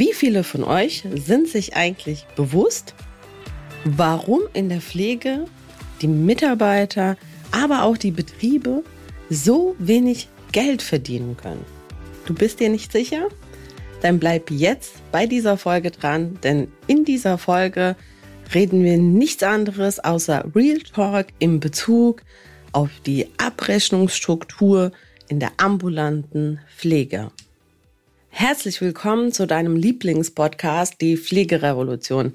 Wie viele von euch sind sich eigentlich bewusst, warum in der Pflege die Mitarbeiter, aber auch die Betriebe so wenig Geld verdienen können? Du bist dir nicht sicher? Dann bleib jetzt bei dieser Folge dran, denn in dieser Folge reden wir nichts anderes außer Real Talk im Bezug auf die Abrechnungsstruktur in der ambulanten Pflege. Herzlich willkommen zu deinem Lieblingspodcast, die Pflegerevolution.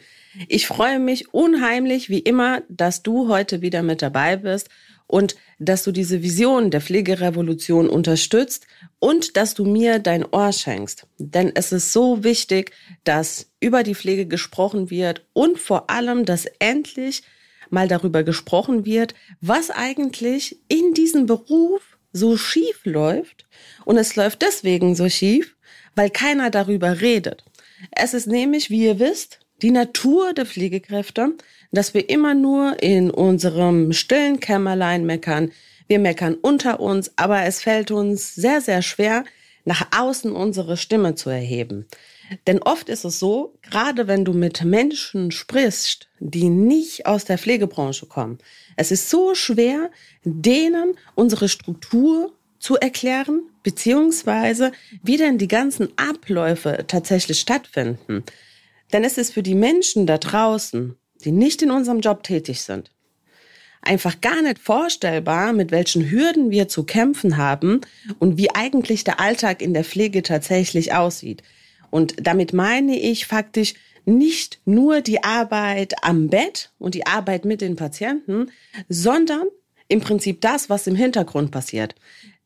Ich freue mich unheimlich, wie immer, dass du heute wieder mit dabei bist und dass du diese Vision der Pflegerevolution unterstützt und dass du mir dein Ohr schenkst. Denn es ist so wichtig, dass über die Pflege gesprochen wird und vor allem, dass endlich mal darüber gesprochen wird, was eigentlich in diesem Beruf so schief läuft. Und es läuft deswegen so schief, weil keiner darüber redet. Es ist nämlich, wie ihr wisst, die Natur der Pflegekräfte, dass wir immer nur in unserem stillen Kämmerlein meckern. Wir meckern unter uns, aber es fällt uns sehr, sehr schwer, nach außen unsere Stimme zu erheben. Denn oft ist es so, gerade wenn du mit Menschen sprichst, die nicht aus der Pflegebranche kommen, es ist so schwer, denen unsere Struktur zu erklären, beziehungsweise wie denn die ganzen Abläufe tatsächlich stattfinden. Denn es ist für die Menschen da draußen, die nicht in unserem Job tätig sind, einfach gar nicht vorstellbar, mit welchen Hürden wir zu kämpfen haben und wie eigentlich der Alltag in der Pflege tatsächlich aussieht. Und damit meine ich faktisch nicht nur die Arbeit am Bett und die Arbeit mit den Patienten, sondern im Prinzip das, was im Hintergrund passiert.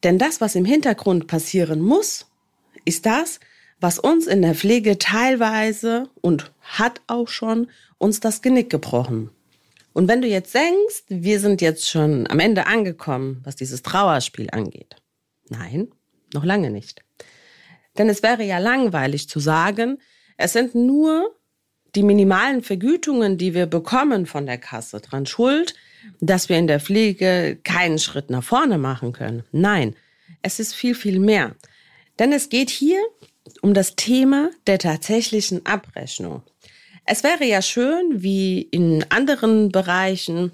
Denn das, was im Hintergrund passieren muss, ist das, was uns in der Pflege teilweise und hat auch schon uns das Genick gebrochen. Und wenn du jetzt denkst, wir sind jetzt schon am Ende angekommen, was dieses Trauerspiel angeht. Nein, noch lange nicht. Denn es wäre ja langweilig zu sagen, es sind nur die minimalen Vergütungen, die wir bekommen von der Kasse dran schuld, dass wir in der Pflege keinen Schritt nach vorne machen können. Nein, es ist viel, viel mehr. Denn es geht hier um das Thema der tatsächlichen Abrechnung. Es wäre ja schön, wie in anderen Bereichen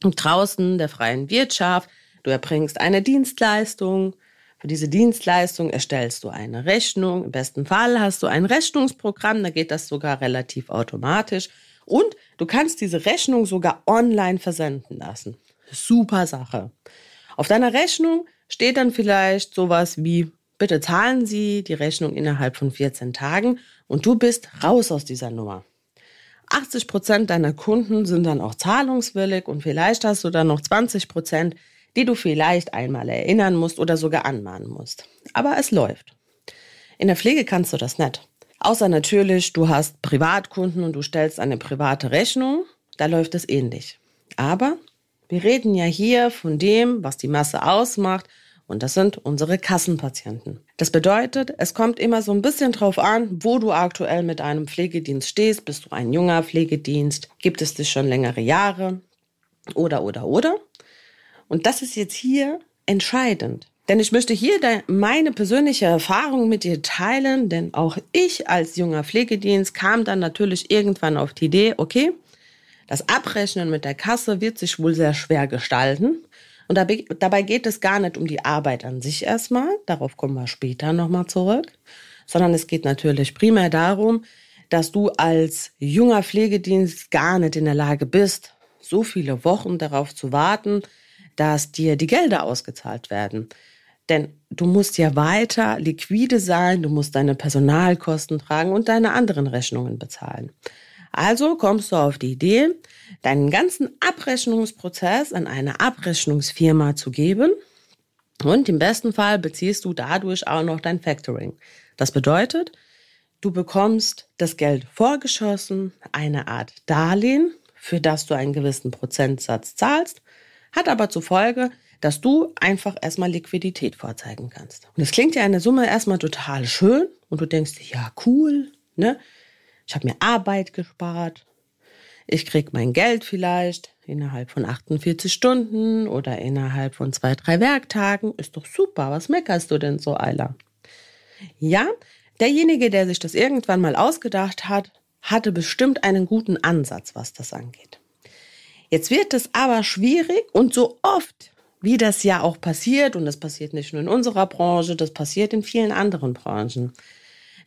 draußen der freien Wirtschaft, du erbringst eine Dienstleistung, für diese Dienstleistung erstellst du eine Rechnung. Im besten Fall hast du ein Rechnungsprogramm, da geht das sogar relativ automatisch. Und du kannst diese Rechnung sogar online versenden lassen. Super Sache. Auf deiner Rechnung steht dann vielleicht sowas wie bitte zahlen Sie die Rechnung innerhalb von 14 Tagen und du bist raus aus dieser Nummer. 80 Prozent deiner Kunden sind dann auch zahlungswillig und vielleicht hast du dann noch 20 Prozent, die du vielleicht einmal erinnern musst oder sogar anmahnen musst. Aber es läuft. In der Pflege kannst du das nicht. Außer natürlich, du hast Privatkunden und du stellst eine private Rechnung, da läuft es ähnlich. Aber wir reden ja hier von dem, was die Masse ausmacht und das sind unsere Kassenpatienten. Das bedeutet, es kommt immer so ein bisschen drauf an, wo du aktuell mit einem Pflegedienst stehst. Bist du ein junger Pflegedienst? Gibt es dich schon längere Jahre? Oder, oder, oder? Und das ist jetzt hier entscheidend. Denn ich möchte hier meine persönliche Erfahrung mit dir teilen, denn auch ich als junger Pflegedienst kam dann natürlich irgendwann auf die Idee, okay, das Abrechnen mit der Kasse wird sich wohl sehr schwer gestalten. Und dabei geht es gar nicht um die Arbeit an sich erstmal, darauf kommen wir später nochmal zurück, sondern es geht natürlich primär darum, dass du als junger Pflegedienst gar nicht in der Lage bist, so viele Wochen darauf zu warten, dass dir die Gelder ausgezahlt werden. Denn du musst ja weiter liquide sein, du musst deine Personalkosten tragen und deine anderen Rechnungen bezahlen. Also kommst du auf die Idee, deinen ganzen Abrechnungsprozess an eine Abrechnungsfirma zu geben und im besten Fall beziehst du dadurch auch noch dein Factoring. Das bedeutet, du bekommst das Geld vorgeschossen, eine Art Darlehen, für das du einen gewissen Prozentsatz zahlst, hat aber zur Folge, dass du einfach erstmal Liquidität vorzeigen kannst. Und es klingt ja eine Summe erstmal total schön und du denkst, ja, cool, ne? Ich habe mir Arbeit gespart. Ich krieg mein Geld vielleicht innerhalb von 48 Stunden oder innerhalb von zwei, drei Werktagen. Ist doch super. Was meckerst du denn so, Ayla? Ja, Derjenige, der sich das irgendwann mal ausgedacht hat, hatte bestimmt einen guten Ansatz, was das angeht. Jetzt wird es aber schwierig und so oft, wie das ja auch passiert, und das passiert nicht nur in unserer Branche, das passiert in vielen anderen Branchen.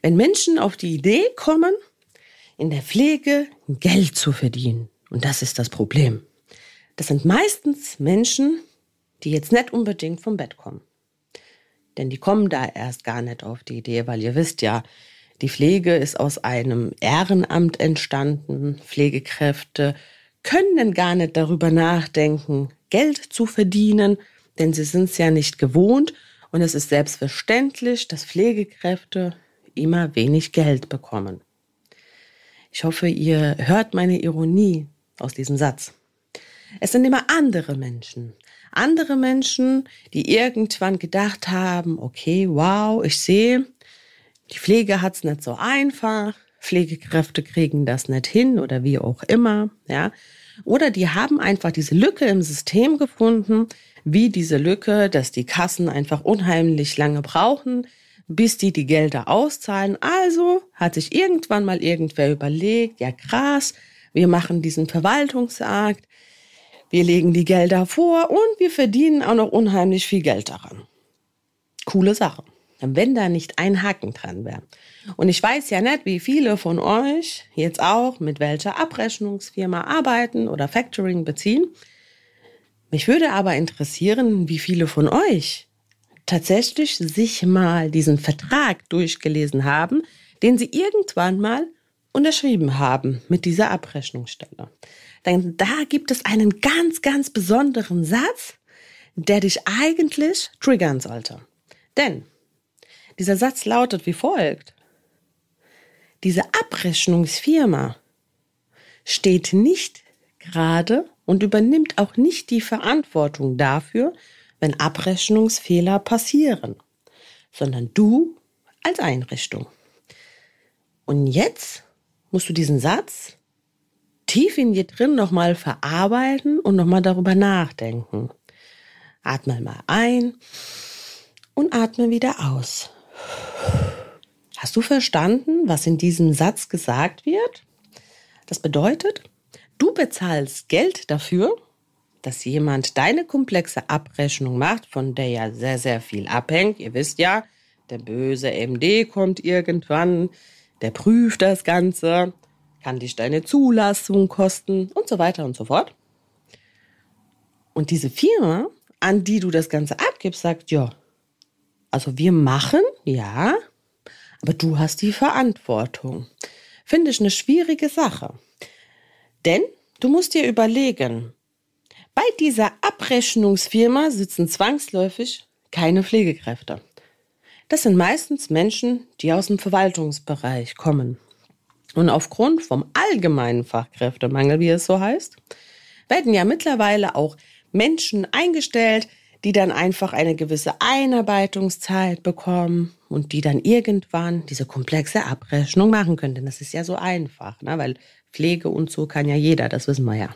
Wenn Menschen auf die Idee kommen, in der Pflege Geld zu verdienen, und das ist das Problem. Das sind meistens Menschen, die jetzt nicht unbedingt vom Bett kommen. Denn die kommen da erst gar nicht auf die Idee, weil ihr wisst ja, die Pflege ist aus einem Ehrenamt entstanden. Pflegekräfte können gar nicht darüber nachdenken, Geld zu verdienen, denn sie sind es ja nicht gewohnt. Und es ist selbstverständlich, dass Pflegekräfte immer wenig Geld bekommen. Ich hoffe, ihr hört meine Ironie aus diesem Satz. Es sind immer andere Menschen. Andere Menschen, die irgendwann gedacht haben, okay, wow, ich sehe, die Pflege hat's nicht so einfach, Pflegekräfte kriegen das nicht hin oder wie auch immer, ja. Oder die haben einfach diese Lücke im System gefunden, wie diese Lücke, dass die Kassen einfach unheimlich lange brauchen, bis die die Gelder auszahlen. Also hat sich irgendwann mal irgendwer überlegt, ja krass, wir machen diesen Verwaltungsakt, wir legen die Gelder vor und wir verdienen auch noch unheimlich viel Geld daran. Coole Sache. Wenn da nicht ein Haken dran wäre. Und ich weiß ja nicht, wie viele von euch jetzt auch mit welcher Abrechnungsfirma arbeiten oder Factoring beziehen. Mich würde aber interessieren, wie viele von euch tatsächlich sich mal diesen Vertrag durchgelesen haben, den sie irgendwann mal unterschrieben haben mit dieser Abrechnungsstelle. Denn da gibt es einen ganz, ganz besonderen Satz, der dich eigentlich triggern sollte. Denn dieser Satz lautet wie folgt. Diese Abrechnungsfirma steht nicht gerade und übernimmt auch nicht die Verantwortung dafür, wenn Abrechnungsfehler passieren, sondern du als Einrichtung. Und jetzt musst du diesen Satz tief in dir drin nochmal verarbeiten und nochmal darüber nachdenken. Atme mal ein und atme wieder aus. Hast du verstanden, was in diesem Satz gesagt wird? Das bedeutet, du bezahlst Geld dafür, dass jemand deine komplexe Abrechnung macht, von der ja sehr, sehr viel abhängt. Ihr wisst ja, der böse MD kommt irgendwann, der prüft das Ganze kann dich deine Zulassung kosten und so weiter und so fort. Und diese Firma, an die du das Ganze abgibst, sagt, ja, also wir machen, ja, aber du hast die Verantwortung. Finde ich eine schwierige Sache. Denn du musst dir überlegen, bei dieser Abrechnungsfirma sitzen zwangsläufig keine Pflegekräfte. Das sind meistens Menschen, die aus dem Verwaltungsbereich kommen. Und aufgrund vom allgemeinen Fachkräftemangel, wie es so heißt, werden ja mittlerweile auch Menschen eingestellt, die dann einfach eine gewisse Einarbeitungszeit bekommen und die dann irgendwann diese komplexe Abrechnung machen können. Denn das ist ja so einfach, ne? weil Pflege und so kann ja jeder, das wissen wir ja.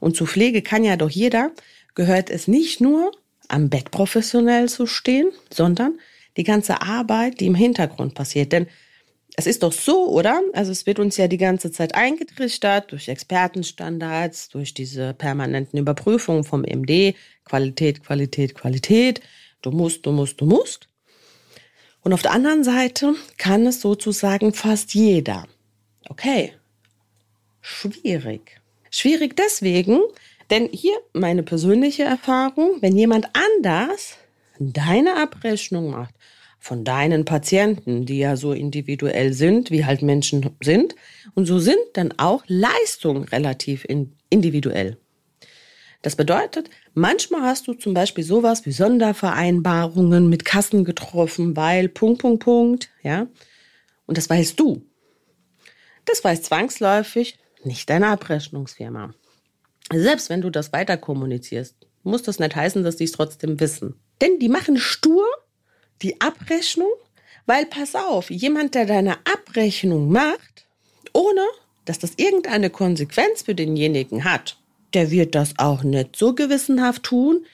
Und zu Pflege kann ja doch jeder, gehört es nicht nur am Bett professionell zu stehen, sondern die ganze Arbeit, die im Hintergrund passiert. Denn es ist doch so, oder? Also es wird uns ja die ganze Zeit eingetrichtert durch Expertenstandards, durch diese permanenten Überprüfungen vom MD, Qualität, Qualität, Qualität. Du musst, du musst, du musst. Und auf der anderen Seite kann es sozusagen fast jeder. Okay. Schwierig. Schwierig deswegen, denn hier meine persönliche Erfahrung, wenn jemand anders deine Abrechnung macht von deinen Patienten, die ja so individuell sind, wie halt Menschen sind. Und so sind dann auch Leistungen relativ individuell. Das bedeutet, manchmal hast du zum Beispiel sowas wie Sondervereinbarungen mit Kassen getroffen, weil Punkt, Punkt, Punkt, ja. Und das weißt du. Das weiß zwangsläufig nicht deine Abrechnungsfirma. Selbst wenn du das weiter kommunizierst, muss das nicht heißen, dass die es trotzdem wissen. Denn die machen stur die Abrechnung, weil pass auf, jemand, der deine Abrechnung macht, ohne dass das irgendeine Konsequenz für denjenigen hat, der wird das auch nicht so gewissenhaft tun,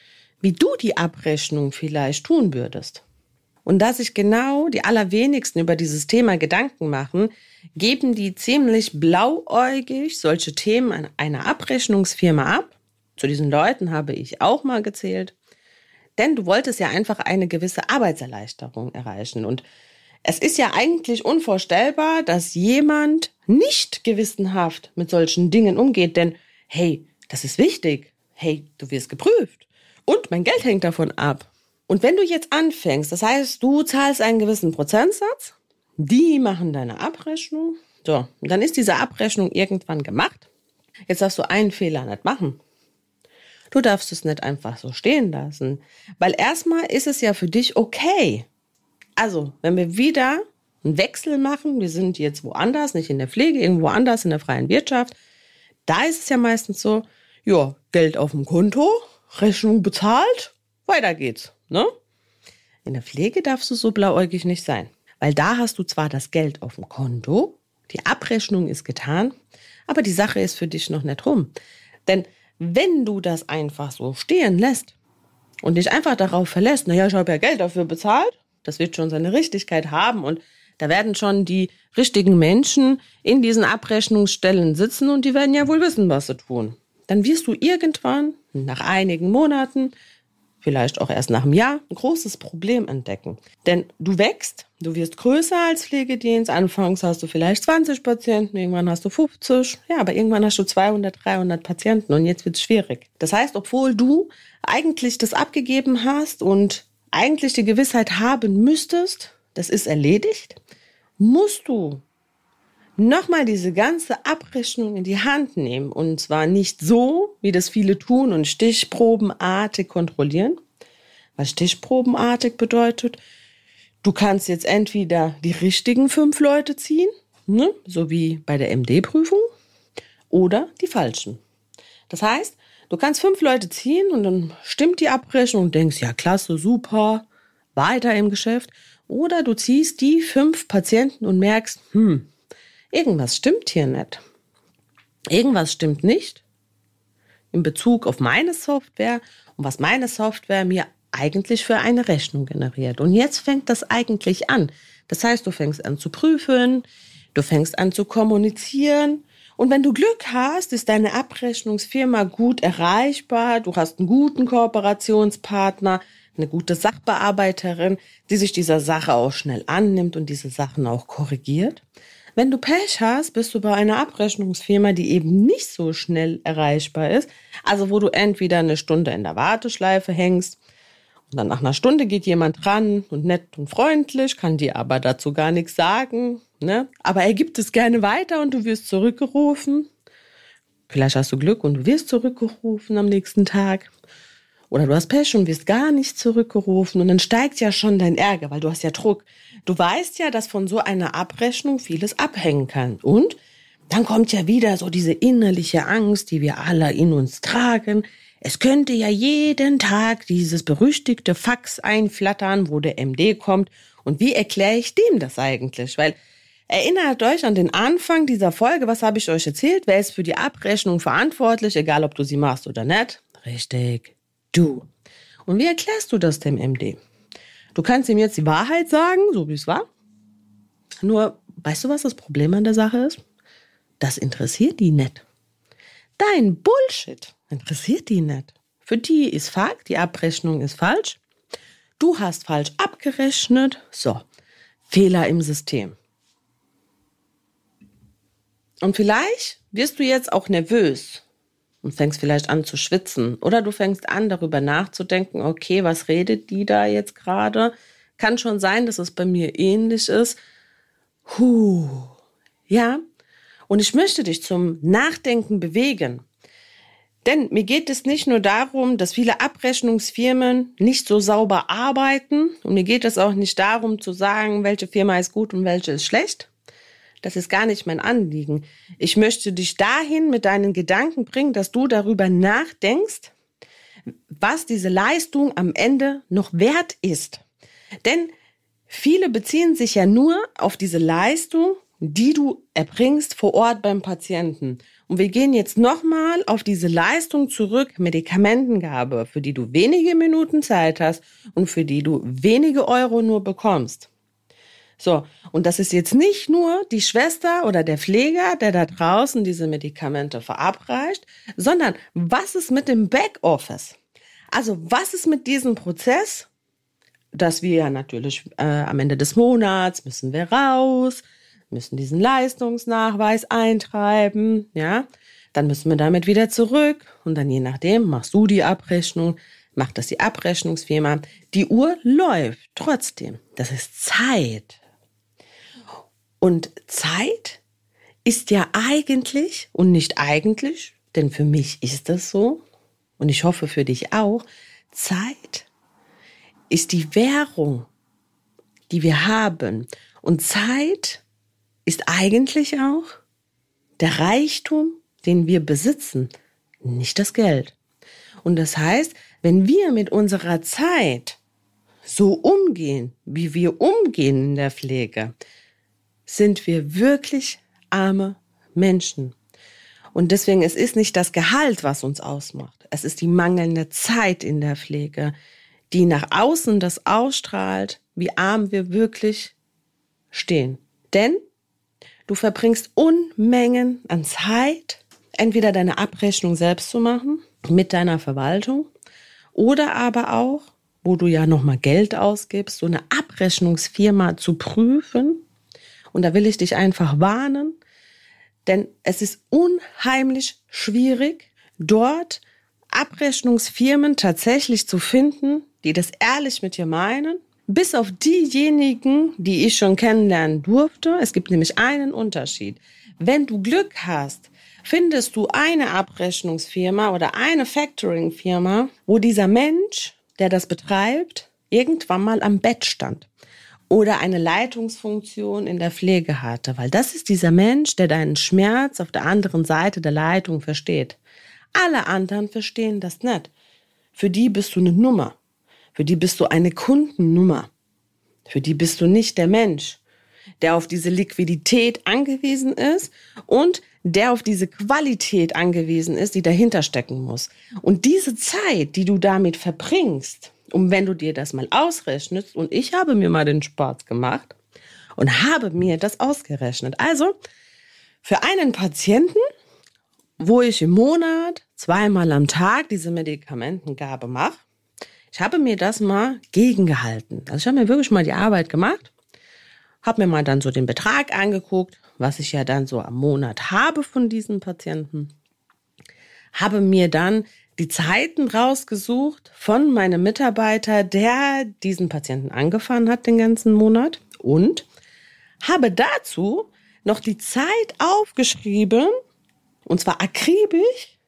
wie du die Abrechnung vielleicht tun würdest. Und da sich genau die allerwenigsten über dieses Thema Gedanken machen, geben die ziemlich blauäugig solche Themen an eine Abrechnungsfirma ab. Zu diesen Leuten habe ich auch mal gezählt. Denn du wolltest ja einfach eine gewisse Arbeitserleichterung erreichen. Und es ist ja eigentlich unvorstellbar, dass jemand nicht gewissenhaft mit solchen Dingen umgeht. Denn, hey, das ist wichtig. Hey, du wirst geprüft. Und mein Geld hängt davon ab. Und wenn du jetzt anfängst, das heißt, du zahlst einen gewissen Prozentsatz, die machen deine Abrechnung. So, dann ist diese Abrechnung irgendwann gemacht. Jetzt darfst du einen Fehler nicht machen. Du darfst es nicht einfach so stehen lassen, weil erstmal ist es ja für dich okay. Also, wenn wir wieder einen Wechsel machen, wir sind jetzt woanders, nicht in der Pflege, irgendwo anders in der freien Wirtschaft, da ist es ja meistens so, ja, Geld auf dem Konto, Rechnung bezahlt, weiter geht's. Ne? In der Pflege darfst du so blauäugig nicht sein, weil da hast du zwar das Geld auf dem Konto, die Abrechnung ist getan, aber die Sache ist für dich noch nicht rum. Denn wenn du das einfach so stehen lässt und dich einfach darauf verlässt, naja, ich habe ja Geld dafür bezahlt, das wird schon seine Richtigkeit haben und da werden schon die richtigen Menschen in diesen Abrechnungsstellen sitzen und die werden ja wohl wissen, was sie tun. Dann wirst du irgendwann, nach einigen Monaten, vielleicht auch erst nach einem Jahr, ein großes Problem entdecken. Denn du wächst, du wirst größer als Pflegedienst. Anfangs hast du vielleicht 20 Patienten, irgendwann hast du 50. Ja, aber irgendwann hast du 200, 300 Patienten und jetzt wird es schwierig. Das heißt, obwohl du eigentlich das abgegeben hast und eigentlich die Gewissheit haben müsstest, das ist erledigt, musst du nochmal diese ganze Abrechnung in die Hand nehmen. Und zwar nicht so, wie das viele tun und stichprobenartig kontrollieren. Was stichprobenartig bedeutet, du kannst jetzt entweder die richtigen fünf Leute ziehen, ne, so wie bei der MD-Prüfung, oder die falschen. Das heißt, du kannst fünf Leute ziehen und dann stimmt die Abrechnung und denkst, ja, klasse, super, weiter im Geschäft. Oder du ziehst die fünf Patienten und merkst, hm, irgendwas stimmt hier nicht. Irgendwas stimmt nicht in Bezug auf meine Software und was meine Software mir eigentlich für eine Rechnung generiert. Und jetzt fängt das eigentlich an. Das heißt, du fängst an zu prüfen, du fängst an zu kommunizieren. Und wenn du Glück hast, ist deine Abrechnungsfirma gut erreichbar, du hast einen guten Kooperationspartner, eine gute Sachbearbeiterin, die sich dieser Sache auch schnell annimmt und diese Sachen auch korrigiert. Wenn du Pech hast, bist du bei einer Abrechnungsfirma, die eben nicht so schnell erreichbar ist. Also wo du entweder eine Stunde in der Warteschleife hängst und dann nach einer Stunde geht jemand ran und nett und freundlich, kann dir aber dazu gar nichts sagen. Ne? Aber er gibt es gerne weiter und du wirst zurückgerufen. Vielleicht hast du Glück und du wirst zurückgerufen am nächsten Tag. Oder du hast Pech und wirst gar nicht zurückgerufen und dann steigt ja schon dein Ärger, weil du hast ja Druck. Du weißt ja, dass von so einer Abrechnung vieles abhängen kann. Und dann kommt ja wieder so diese innerliche Angst, die wir alle in uns tragen. Es könnte ja jeden Tag dieses berüchtigte Fax einflattern, wo der MD kommt. Und wie erkläre ich dem das eigentlich? Weil erinnert euch an den Anfang dieser Folge. Was habe ich euch erzählt? Wer ist für die Abrechnung verantwortlich, egal ob du sie machst oder nicht? Richtig du. Und wie erklärst du das dem MD? Du kannst ihm jetzt die Wahrheit sagen, so wie es war. Nur, weißt du, was das Problem an der Sache ist? Das interessiert die nicht. Dein Bullshit interessiert die nicht. Für die ist Fakt, die Abrechnung ist falsch. Du hast falsch abgerechnet. So, Fehler im System. Und vielleicht wirst du jetzt auch nervös, und fängst vielleicht an zu schwitzen. Oder du fängst an, darüber nachzudenken, okay, was redet die da jetzt gerade? Kann schon sein, dass es bei mir ähnlich ist. Huh. Ja. Und ich möchte dich zum Nachdenken bewegen. Denn mir geht es nicht nur darum, dass viele Abrechnungsfirmen nicht so sauber arbeiten. Und mir geht es auch nicht darum zu sagen, welche Firma ist gut und welche ist schlecht. Das ist gar nicht mein Anliegen. Ich möchte dich dahin mit deinen Gedanken bringen, dass du darüber nachdenkst, was diese Leistung am Ende noch wert ist. Denn viele beziehen sich ja nur auf diese Leistung, die du erbringst vor Ort beim Patienten. Und wir gehen jetzt nochmal auf diese Leistung zurück, Medikamentengabe, für die du wenige Minuten Zeit hast und für die du wenige Euro nur bekommst. So, und das ist jetzt nicht nur die Schwester oder der Pfleger, der da draußen diese Medikamente verabreicht, sondern was ist mit dem Backoffice? Also was ist mit diesem Prozess, dass wir ja natürlich äh, am Ende des Monats müssen wir raus, müssen diesen Leistungsnachweis eintreiben, ja. Dann müssen wir damit wieder zurück und dann je nachdem machst du die Abrechnung, macht das die Abrechnungsfirma. Die Uhr läuft trotzdem. Das ist Zeit. Und Zeit ist ja eigentlich und nicht eigentlich, denn für mich ist das so und ich hoffe für dich auch, Zeit ist die Währung, die wir haben. Und Zeit ist eigentlich auch der Reichtum, den wir besitzen, nicht das Geld. Und das heißt, wenn wir mit unserer Zeit so umgehen, wie wir umgehen in der Pflege, sind wir wirklich arme Menschen. Und deswegen, es ist nicht das Gehalt, was uns ausmacht. Es ist die mangelnde Zeit in der Pflege, die nach außen das ausstrahlt, wie arm wir wirklich stehen. Denn Du verbringst Unmengen an Zeit, entweder deine Abrechnung selbst zu machen mit deiner Verwaltung oder aber auch, wo du ja nochmal Geld ausgibst, so eine Abrechnungsfirma zu prüfen. Und da will ich dich einfach warnen, denn es ist unheimlich schwierig, dort Abrechnungsfirmen tatsächlich zu finden, die das ehrlich mit dir meinen bis auf diejenigen, die ich schon kennenlernen durfte. Es gibt nämlich einen Unterschied. Wenn du Glück hast, findest du eine Abrechnungsfirma oder eine Factoring-Firma, wo dieser Mensch, der das betreibt, irgendwann mal am Bett stand oder eine Leitungsfunktion in der Pflege hatte, weil das ist dieser Mensch, der deinen Schmerz auf der anderen Seite der Leitung versteht. Alle anderen verstehen das nicht. Für die bist du eine Nummer. Für die bist du eine Kundennummer. Für die bist du nicht der Mensch, der auf diese Liquidität angewiesen ist und der auf diese Qualität angewiesen ist, die dahinter stecken muss. Und diese Zeit, die du damit verbringst, um wenn du dir das mal ausrechnest, und ich habe mir mal den Sport gemacht und habe mir das ausgerechnet. Also, für einen Patienten, wo ich im Monat zweimal am Tag diese Medikamentengabe mache, ich habe mir das mal gegengehalten. Also ich habe mir wirklich mal die Arbeit gemacht, habe mir mal dann so den Betrag angeguckt, was ich ja dann so am Monat habe von diesen Patienten, habe mir dann die Zeiten rausgesucht von meinem Mitarbeiter, der diesen Patienten angefahren hat den ganzen Monat und habe dazu noch die Zeit aufgeschrieben, und zwar akribisch,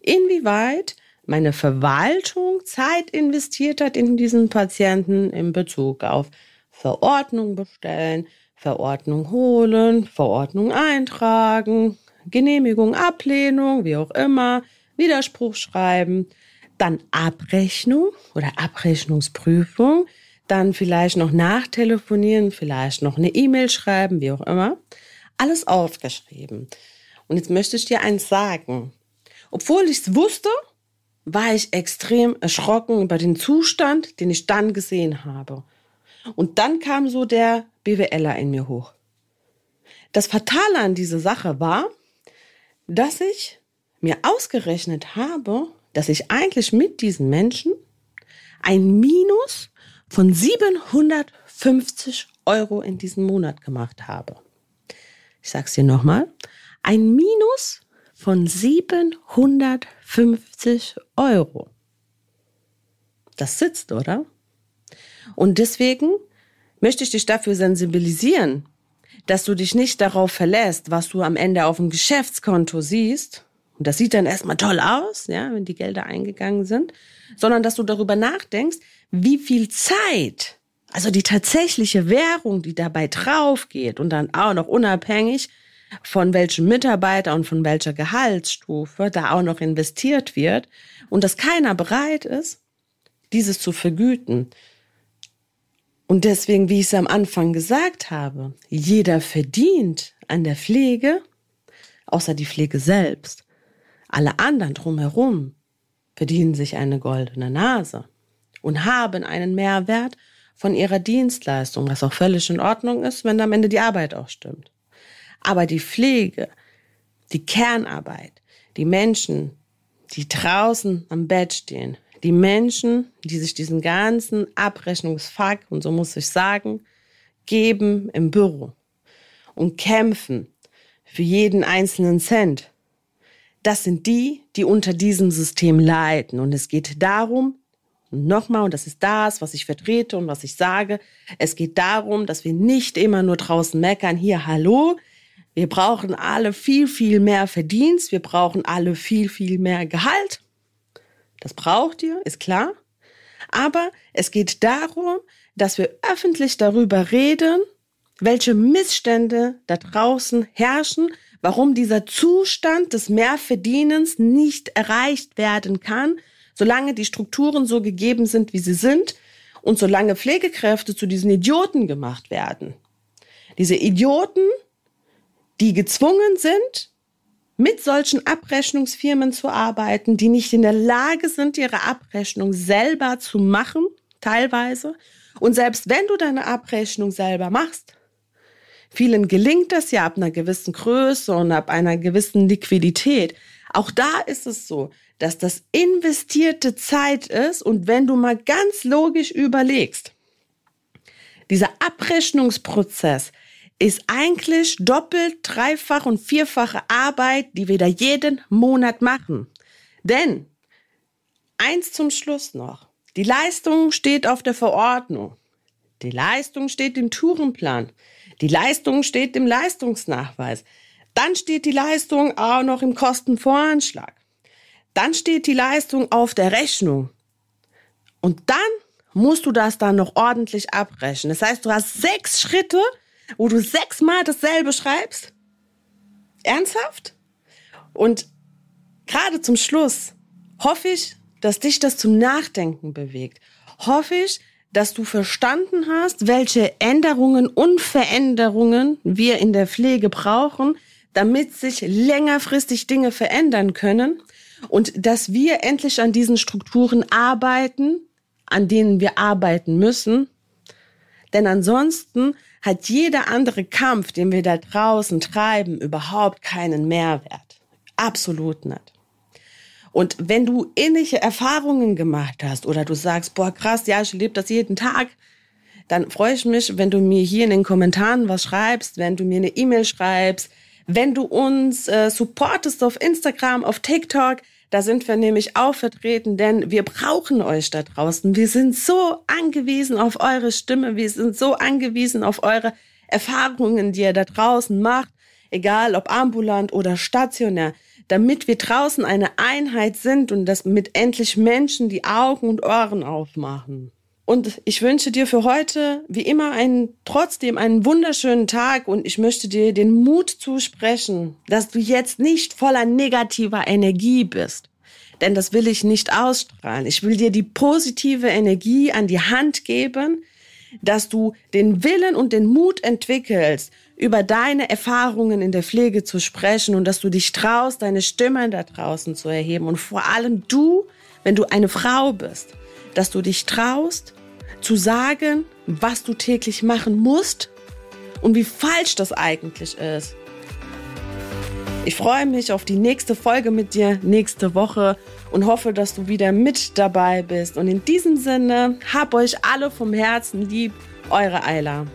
inwieweit meine Verwaltung Zeit investiert hat in diesen Patienten in Bezug auf Verordnung bestellen, Verordnung holen, Verordnung eintragen, Genehmigung, Ablehnung, wie auch immer, Widerspruch schreiben, dann Abrechnung oder Abrechnungsprüfung, dann vielleicht noch nachtelefonieren, vielleicht noch eine E-Mail schreiben, wie auch immer. Alles aufgeschrieben. Und jetzt möchte ich dir eins sagen. Obwohl ich es wusste, war ich extrem erschrocken über den Zustand, den ich dann gesehen habe. Und dann kam so der BWLer in mir hoch. Das Fatale an dieser Sache war, dass ich mir ausgerechnet habe, dass ich eigentlich mit diesen Menschen ein Minus von 750 Euro in diesem Monat gemacht habe. Ich sag's dir nochmal. Ein Minus von 750 Euro. Das sitzt, oder? Und deswegen möchte ich dich dafür sensibilisieren, dass du dich nicht darauf verlässt, was du am Ende auf dem Geschäftskonto siehst. Und das sieht dann erstmal toll aus, ja, wenn die Gelder eingegangen sind, sondern dass du darüber nachdenkst, wie viel Zeit, also die tatsächliche Währung, die dabei drauf geht und dann auch noch unabhängig von welchem Mitarbeiter und von welcher Gehaltsstufe da auch noch investiert wird und dass keiner bereit ist, dieses zu vergüten. Und deswegen, wie ich es am Anfang gesagt habe, jeder verdient an der Pflege außer die Pflege selbst. Alle anderen drumherum verdienen sich eine goldene Nase und haben einen Mehrwert von ihrer Dienstleistung, was auch völlig in Ordnung ist, wenn am Ende die Arbeit auch stimmt. Aber die Pflege, die Kernarbeit, die Menschen, die draußen am Bett stehen, die Menschen, die sich diesen ganzen Abrechnungsfuck, und so muss ich sagen, geben im Büro und kämpfen für jeden einzelnen Cent, das sind die, die unter diesem System leiden. Und es geht darum, nochmal, und das ist das, was ich vertrete und was ich sage, es geht darum, dass wir nicht immer nur draußen meckern, hier, hallo, wir brauchen alle viel, viel mehr Verdienst, wir brauchen alle viel, viel mehr Gehalt. Das braucht ihr, ist klar. Aber es geht darum, dass wir öffentlich darüber reden, welche Missstände da draußen herrschen, warum dieser Zustand des Mehrverdienens nicht erreicht werden kann, solange die Strukturen so gegeben sind, wie sie sind und solange Pflegekräfte zu diesen Idioten gemacht werden. Diese Idioten, die gezwungen sind, mit solchen Abrechnungsfirmen zu arbeiten, die nicht in der Lage sind, ihre Abrechnung selber zu machen, teilweise. Und selbst wenn du deine Abrechnung selber machst, Vielen gelingt das ja ab einer gewissen Größe und ab einer gewissen Liquidität. Auch da ist es so, dass das investierte Zeit ist und wenn du mal ganz logisch überlegst, dieser Abrechnungsprozess ist eigentlich doppelt, dreifach und vierfache Arbeit, die wir da jeden Monat machen. Denn eins zum Schluss noch. Die Leistung steht auf der Verordnung. Die Leistung steht im Tourenplan. Die Leistung steht im Leistungsnachweis. Dann steht die Leistung auch noch im Kostenvoranschlag. Dann steht die Leistung auf der Rechnung. Und dann musst du das dann noch ordentlich abrechnen. Das heißt, du hast sechs Schritte, wo du sechsmal dasselbe schreibst. Ernsthaft? Und gerade zum Schluss hoffe ich, dass dich das zum Nachdenken bewegt. Hoffe ich, dass du verstanden hast, welche Änderungen und Veränderungen wir in der Pflege brauchen, damit sich längerfristig Dinge verändern können und dass wir endlich an diesen Strukturen arbeiten, an denen wir arbeiten müssen. Denn ansonsten hat jeder andere Kampf, den wir da draußen treiben, überhaupt keinen Mehrwert. Absolut nicht. Und wenn du ähnliche Erfahrungen gemacht hast oder du sagst, boah, krass, ja, ich lebe das jeden Tag, dann freue ich mich, wenn du mir hier in den Kommentaren was schreibst, wenn du mir eine E-Mail schreibst, wenn du uns äh, supportest auf Instagram, auf TikTok. Da sind wir nämlich auch vertreten, denn wir brauchen euch da draußen. Wir sind so angewiesen auf eure Stimme. Wir sind so angewiesen auf eure Erfahrungen, die ihr da draußen macht, egal ob ambulant oder stationär damit wir draußen eine Einheit sind und dass mit endlich Menschen die Augen und Ohren aufmachen. Und ich wünsche dir für heute wie immer einen, trotzdem einen wunderschönen Tag und ich möchte dir den Mut zusprechen, dass du jetzt nicht voller negativer Energie bist. Denn das will ich nicht ausstrahlen. Ich will dir die positive Energie an die Hand geben, dass du den Willen und den Mut entwickelst, über deine Erfahrungen in der Pflege zu sprechen und dass du dich traust, deine Stimme da draußen zu erheben. Und vor allem du, wenn du eine Frau bist, dass du dich traust, zu sagen, was du täglich machen musst und wie falsch das eigentlich ist. Ich freue mich auf die nächste Folge mit dir nächste Woche und hoffe, dass du wieder mit dabei bist. Und in diesem Sinne, hab euch alle vom Herzen lieb, eure Ayla.